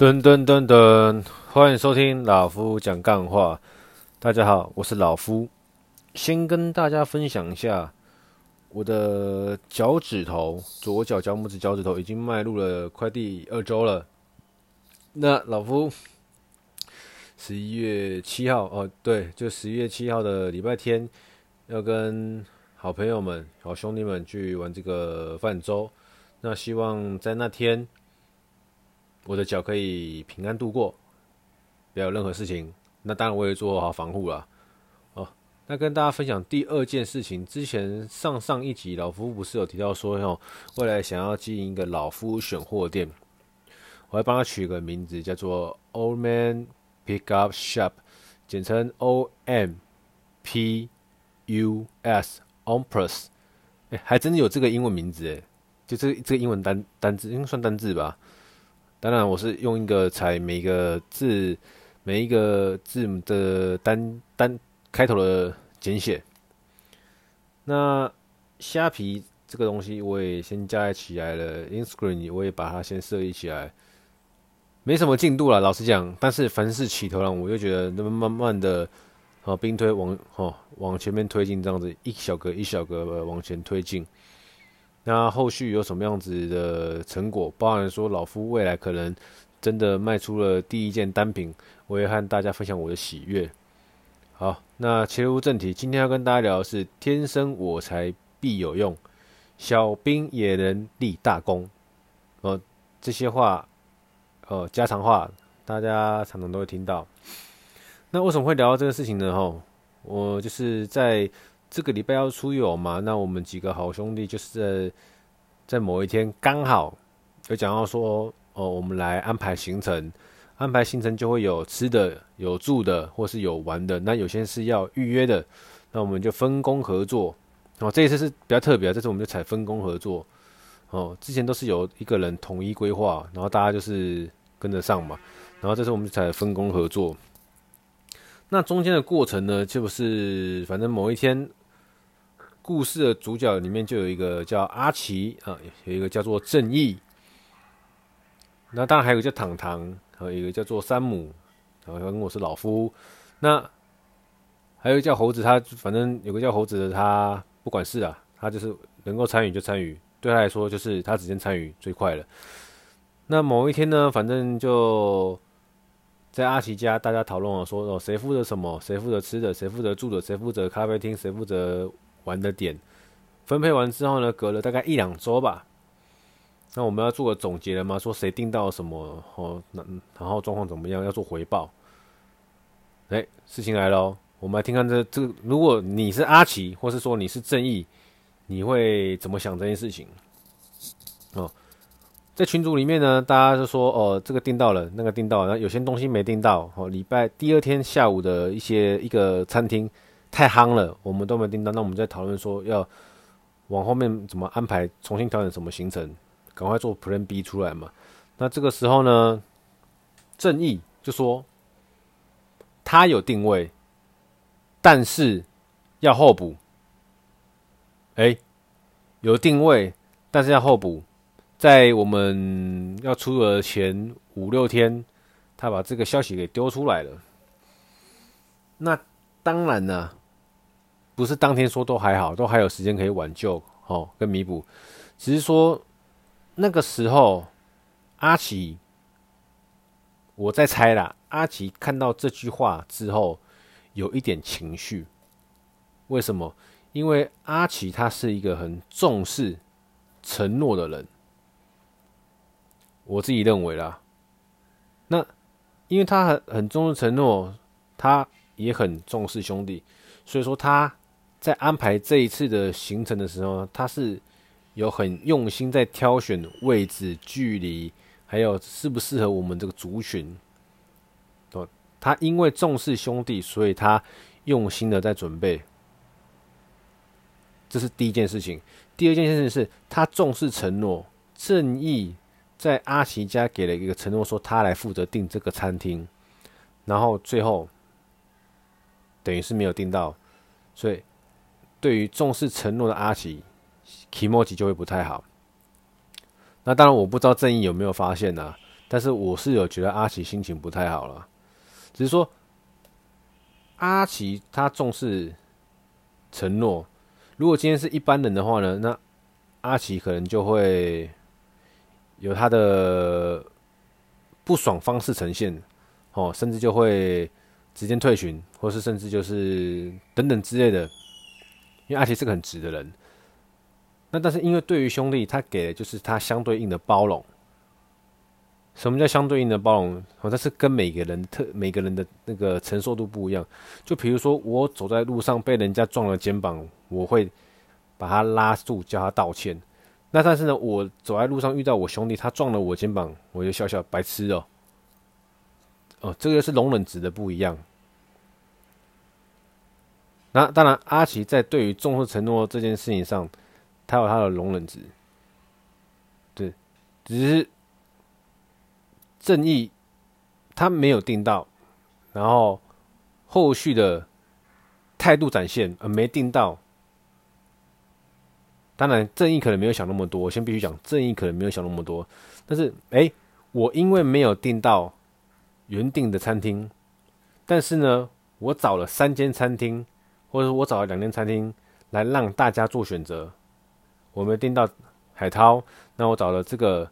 噔噔噔噔，欢迎收听老夫讲干话。大家好，我是老夫。先跟大家分享一下，我的脚趾头，左脚脚拇指脚趾头已经迈入了快第二周了。那老夫十一月七号，哦，对，就十一月七号的礼拜天，要跟好朋友们、好兄弟们去玩这个泛舟。那希望在那天。我的脚可以平安度过，不要有任何事情。那当然我也做好防护了。哦，那跟大家分享第二件事情。之前上上一集老夫不是有提到说，哦，未来想要经营一个老夫选货店，我还帮他取个名字，叫做 Old Man Pickup Shop，简称 O M P U S Omplus。哎，还真的有这个英文名字哎，就这这个英文单单字，应该算单字吧。当然，我是用一个采每一个字、每一个字母的单单开头的简写。那虾皮这个东西，我也先加起来了，Instagram 我也把它先设立起来，没什么进度了，老实讲。但是凡事起头难，我就觉得那么慢慢的，哦，兵推往哦往前面推进，这样子一小格一小格的往前推进。那后续有什么样子的成果？包含说老夫未来可能真的卖出了第一件单品，我也和大家分享我的喜悦。好，那切入正题，今天要跟大家聊的是“天生我材必有用，小兵也能立大功”。哦，这些话，哦，家常话，大家常常都会听到。那为什么会聊到这个事情呢？哈，我就是在。这个礼拜要出游嘛？那我们几个好兄弟就是在在某一天刚好有讲到说，哦，我们来安排行程，安排行程就会有吃的、有住的，或是有玩的。那有些是要预约的，那我们就分工合作。哦，这一次是比较特别，这次我们就采分工合作。哦，之前都是有一个人统一规划，然后大家就是跟得上嘛。然后这次我们就采分工合作。那中间的过程呢，就是反正某一天。故事的主角里面就有一个叫阿奇啊，有一个叫做正义，那当然还有一个叫糖糖，还有一个叫做山姆，然后跟我是老夫，那还有一个叫猴子，他反正有个叫猴子的，他不管事啊，他就是能够参与就参与，对他来说就是他直接参与最快了。那某一天呢，反正就在阿奇家，大家讨论了说哦，谁负责什么？谁负责吃的？谁负责住的？谁负责咖啡厅？谁负责？玩的点分配完之后呢，隔了大概一两周吧，那我们要做个总结了吗？说谁订到什么哦，那然后状况怎么样？要做回报。哎，事情来了，我们来听看这这。如果你是阿奇，或是说你是正义，你会怎么想这件事情？哦，在群组里面呢，大家就说哦，这个订到了，那个订到了，那有些东西没订到。哦，礼拜第二天下午的一些一个餐厅。太夯了，我们都没订单。那我们在讨论说要往后面怎么安排，重新调整什么行程，赶快做 Plan B 出来嘛。那这个时候呢，正义就说他有定位，但是要候补。哎，有定位，但是要候补，在我们要出的前五六天，他把这个消息给丢出来了。那当然了。不是当天说都还好，都还有时间可以挽救哦，跟弥补。只是说那个时候，阿奇，我在猜啦。阿奇看到这句话之后，有一点情绪。为什么？因为阿奇他是一个很重视承诺的人。我自己认为啦。那因为他很很重视承诺，他也很重视兄弟，所以说他。在安排这一次的行程的时候，他是有很用心在挑选位置、距离，还有适不适合我们这个族群。哦，他因为重视兄弟，所以他用心的在准备。这是第一件事情。第二件事情是他重视承诺，正义在阿奇家给了一个承诺，说他来负责订这个餐厅，然后最后等于是没有订到，所以。对于重视承诺的阿奇，気持ち就会不太好。那当然，我不知道正义有没有发现呢、啊？但是我是有觉得阿奇心情不太好了，只是说阿奇他重视承诺，如果今天是一般人的话呢，那阿奇可能就会有他的不爽方式呈现，哦，甚至就会直接退群，或是甚至就是等等之类的，因为阿奇是个很直的人。那但是因为对于兄弟，他给的就是他相对应的包容。什么叫相对应的包容？哦，他是跟每个人特每个人的那个承受度不一样。就比如说我走在路上被人家撞了肩膀，我会把他拉住，叫他道歉。那但是呢，我走在路上遇到我兄弟，他撞了我肩膀，我就笑笑白痴哦。哦，这个是容忍值的不一样。那当然，阿奇在对于重视承诺这件事情上。他有他的容忍值，对，只是正义他没有定到，然后后续的态度展现而没定到。当然，正义可能没有想那么多，我先必须讲，正义可能没有想那么多。但是，哎，我因为没有定到原定的餐厅，但是呢，我找了三间餐厅，或者我找了两间餐厅来让大家做选择。我们订到海涛，那我找了这个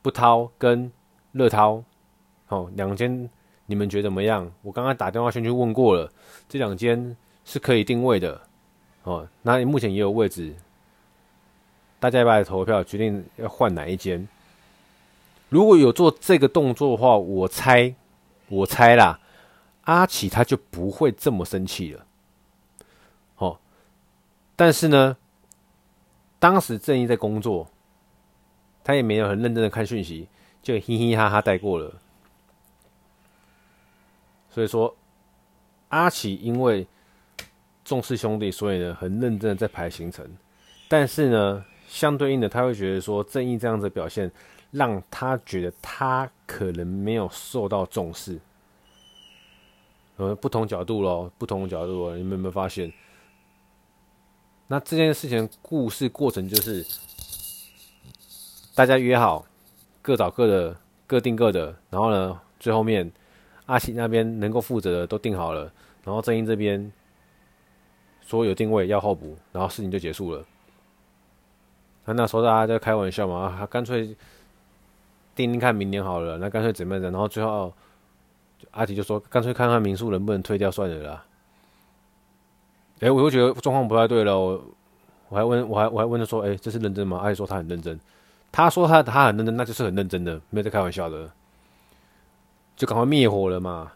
不涛跟乐涛，哦，两间你们觉得怎么样？我刚刚打电话先去问过了，这两间是可以定位的，哦，那目前也有位置，大家要来投票决定要换哪一间？如果有做这个动作的话，我猜，我猜啦，阿奇他就不会这么生气了，但是呢。当时正义在工作，他也没有很认真的看讯息，就嘻嘻哈哈带过了。所以说，阿奇因为重视兄弟，所以呢很认真的在排行程。但是呢，相对应的，他会觉得说正义这样子表现，让他觉得他可能没有受到重视。呃，不同角度咯，不同角度，你们有没有发现？那这件事情故事过程就是，大家约好，各找各的，各定各的。然后呢，最后面阿奇那边能够负责的都定好了，然后正英这边说有定位要候补，然后事情就结束了。那那时候大家在开玩笑嘛，他干脆定定看明年好了，那干脆怎么样？然后最后阿奇就说，干脆看看民宿能不能退掉算了啦。哎、我又觉得状况不太对了，我我还问，我还我还问他说，哎、这是认真吗？阿姨说他很认真，他说他他很认真，那就是很认真的，没有在开玩笑的，就赶快灭火了嘛。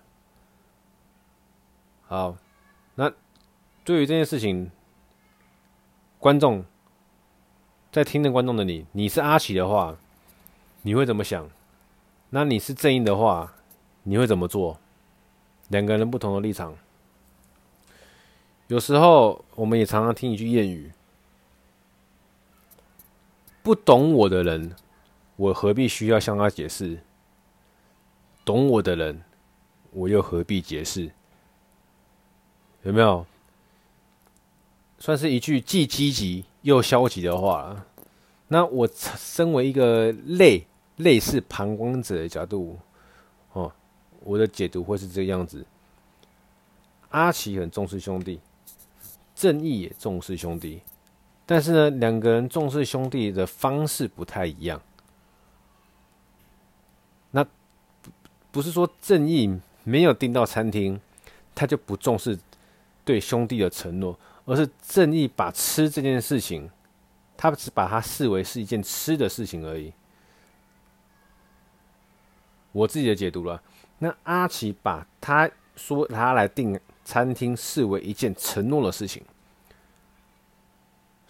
好，那对于这件事情，观众在听的观众的你，你是阿奇的话，你会怎么想？那你是正义的话，你会怎么做？两个人不同的立场。有时候，我们也常常听一句谚语：“不懂我的人，我何必需要向他解释？懂我的人，我又何必解释？”有没有？算是一句既积极又消极的话。那我身为一个类类似旁观者的角度，哦，我的解读会是这个样子：阿奇很重视兄弟。正义也重视兄弟，但是呢，两个人重视兄弟的方式不太一样。那不是说正义没有订到餐厅，他就不重视对兄弟的承诺，而是正义把吃这件事情，他只把它视为是一件吃的事情而已。我自己的解读了。那阿奇把他说他来订餐厅视为一件承诺的事情。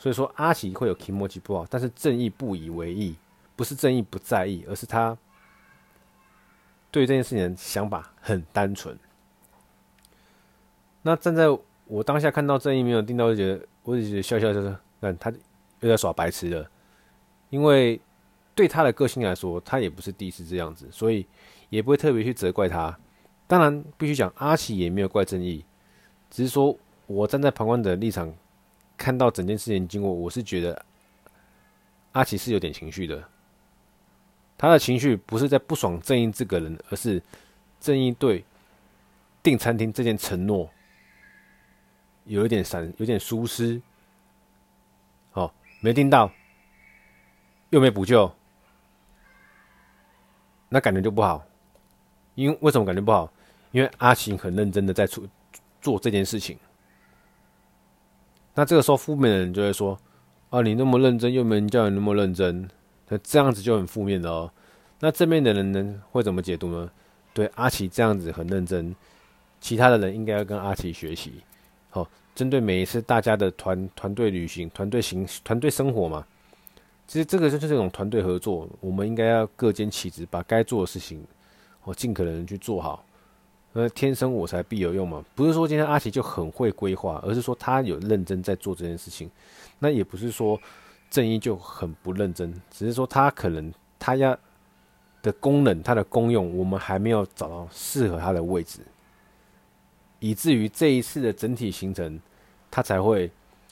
所以说阿奇会有気持ち不好，但是正义不以为意，不是正义不在意，而是他对这件事情的想法很单纯。那站在我当下看到正义没有听到，就觉得我就觉得笑笑就是，嗯他又在耍白痴了。因为对他的个性来说，他也不是第一次这样子，所以也不会特别去责怪他。当然必须讲，阿奇也没有怪正义，只是说我站在旁观者的立场。看到整件事情经过，我是觉得阿奇是有点情绪的，他的情绪不是在不爽正义这个人，而是正义对订餐厅这件承诺有一点闪，有点疏失。哦，没订到，又没补救，那感觉就不好。因为为什么感觉不好？因为阿奇很认真的在做做这件事情。那这个时候负面的人就会说：“啊，你那么认真，又没人叫你那么认真。”那这样子就很负面的哦。那正面的人呢，会怎么解读呢？对，阿奇这样子很认真，其他的人应该要跟阿奇学习。好，针对每一次大家的团团队旅行、团队行、团队生活嘛，其实这个就是这种团队合作，我们应该要各兼其职，把该做的事情，哦，尽可能去做好。呃，天生我材必有用嘛，不是说今天阿奇就很会规划，而是说他有认真在做这件事情。那也不是说正义就很不认真，只是说他可能他要的功能、他的功用，我们还没有找到适合他的位置，以至于这一次的整体行程，他才会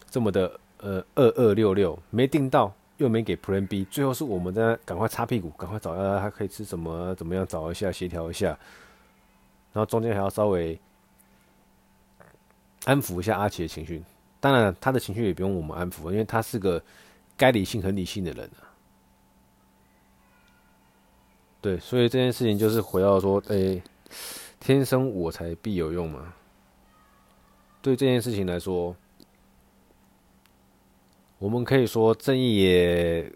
这么的呃二二六六没订到，又没给 Plan B，最后是我们在赶快擦屁股，赶快找到他可以吃什么，怎么样找一下协调一下。然后中间还要稍微安抚一下阿奇的情绪，当然他的情绪也不用我们安抚，因为他是个该理性很理性的人啊。对，所以这件事情就是回到说，哎，天生我材必有用嘛。对这件事情来说，我们可以说正义也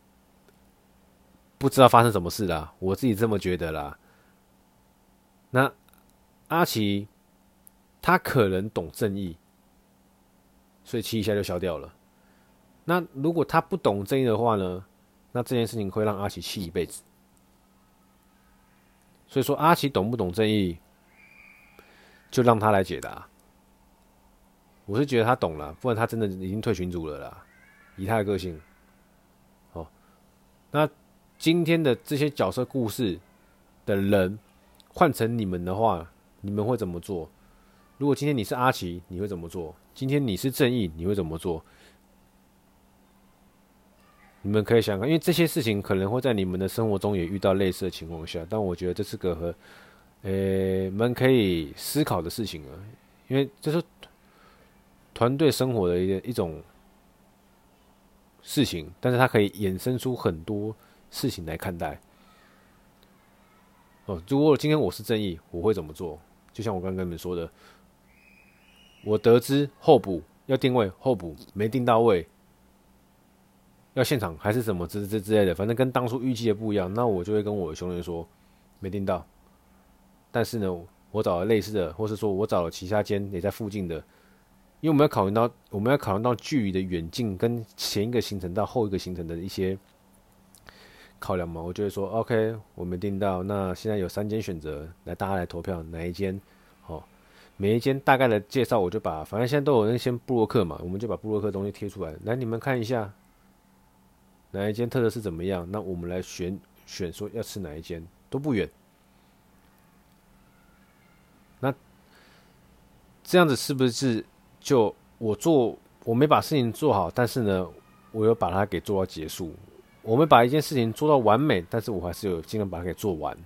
不知道发生什么事啦，我自己这么觉得啦。那。阿奇，他可能懂正义，所以气一下就消掉了。那如果他不懂正义的话呢？那这件事情会让阿奇气一辈子。所以说，阿奇懂不懂正义，就让他来解答。我是觉得他懂了，不然他真的已经退群组了啦。以他的个性，哦，那今天的这些角色故事的人换成你们的话。你们会怎么做？如果今天你是阿奇，你会怎么做？今天你是正义，你会怎么做？你们可以想看，因为这些事情可能会在你们的生活中也遇到类似的情况下，但我觉得这是个和呃们可以思考的事情啊，因为这是团队生活的一个一种事情，但是它可以衍生出很多事情来看待。哦，如果今天我是正义，我会怎么做？就像我刚刚跟你们说的，我得知候补要定位，候补没定到位，要现场还是什么之之之类的，反正跟当初预计的不一样，那我就会跟我的兄弟说没定到。但是呢，我找了类似的，或是说我找了其他间也在附近的，因为我们要考虑到我们要考虑到距离的远近跟前一个行程到后一个行程的一些考量嘛，我就会说，OK，我没订到，那现在有三间选择，来大家来投票，哪一间？好，每一间大概的介绍，我就把，反正现在都有那些布洛克嘛，我们就把布洛克东西贴出来，来你们看一下，哪一间特色是怎么样？那我们来选选说要吃哪一间，都不远。那这样子是不是就我做我没把事情做好，但是呢，我又把它给做到结束？我们把一件事情做到完美，但是我还是有尽量把它给做完。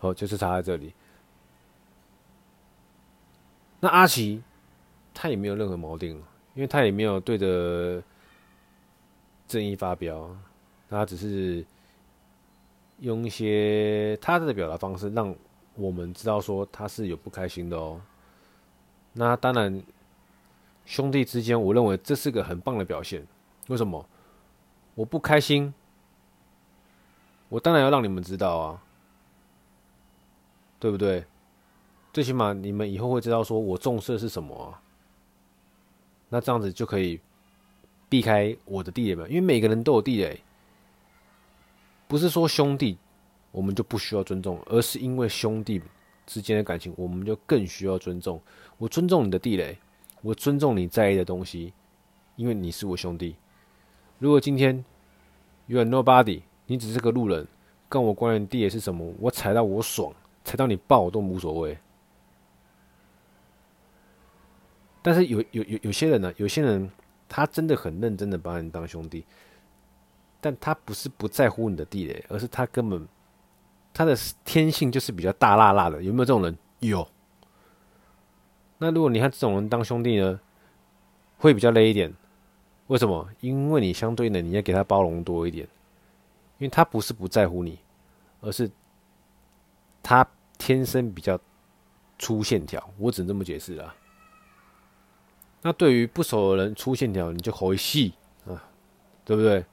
好，就是差在这里。那阿奇他也没有任何锚定，因为他也没有对着正义发飙，他只是用一些他的表达方式，让我们知道说他是有不开心的哦。那当然，兄弟之间，我认为这是个很棒的表现。为什么我不开心？我当然要让你们知道啊，对不对？最起码你们以后会知道，说我重视的是什么。那这样子就可以避开我的地雷吧，因为每个人都有地雷，不是说兄弟我们就不需要尊重，而是因为兄弟之间的感情，我们就更需要尊重。我尊重你的地雷，我尊重你在意的东西，因为你是我兄弟。如果今天 you are nobody，你只是个路人，跟我关联地雷是什么？我踩到我爽，踩到你爆我都无所谓。但是有有有有些人呢，有些人他真的很认真的把你当兄弟，但他不是不在乎你的地雷，而是他根本他的天性就是比较大辣辣的。有没有这种人？有。那如果你和这种人当兄弟呢，会比较累一点。为什么？因为你相对的你要给他包容多一点，因为他不是不在乎你，而是他天生比较粗线条。我只能这么解释啊。那对于不熟的人粗线条，你就回戏啊，对不对？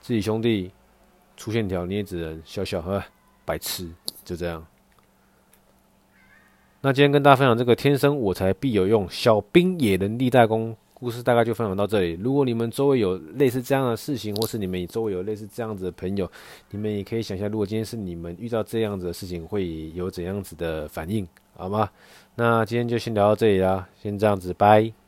自己兄弟粗线条，你也只能笑笑呵，白痴，就这样。那今天跟大家分享这个天生我材必有用，小兵也能立大功故事，大概就分享到这里。如果你们周围有类似这样的事情，或是你们周围有类似这样子的朋友，你们也可以想象，如果今天是你们遇到这样子的事情，会有怎样子的反应，好吗？那今天就先聊到这里啦，先这样子，拜。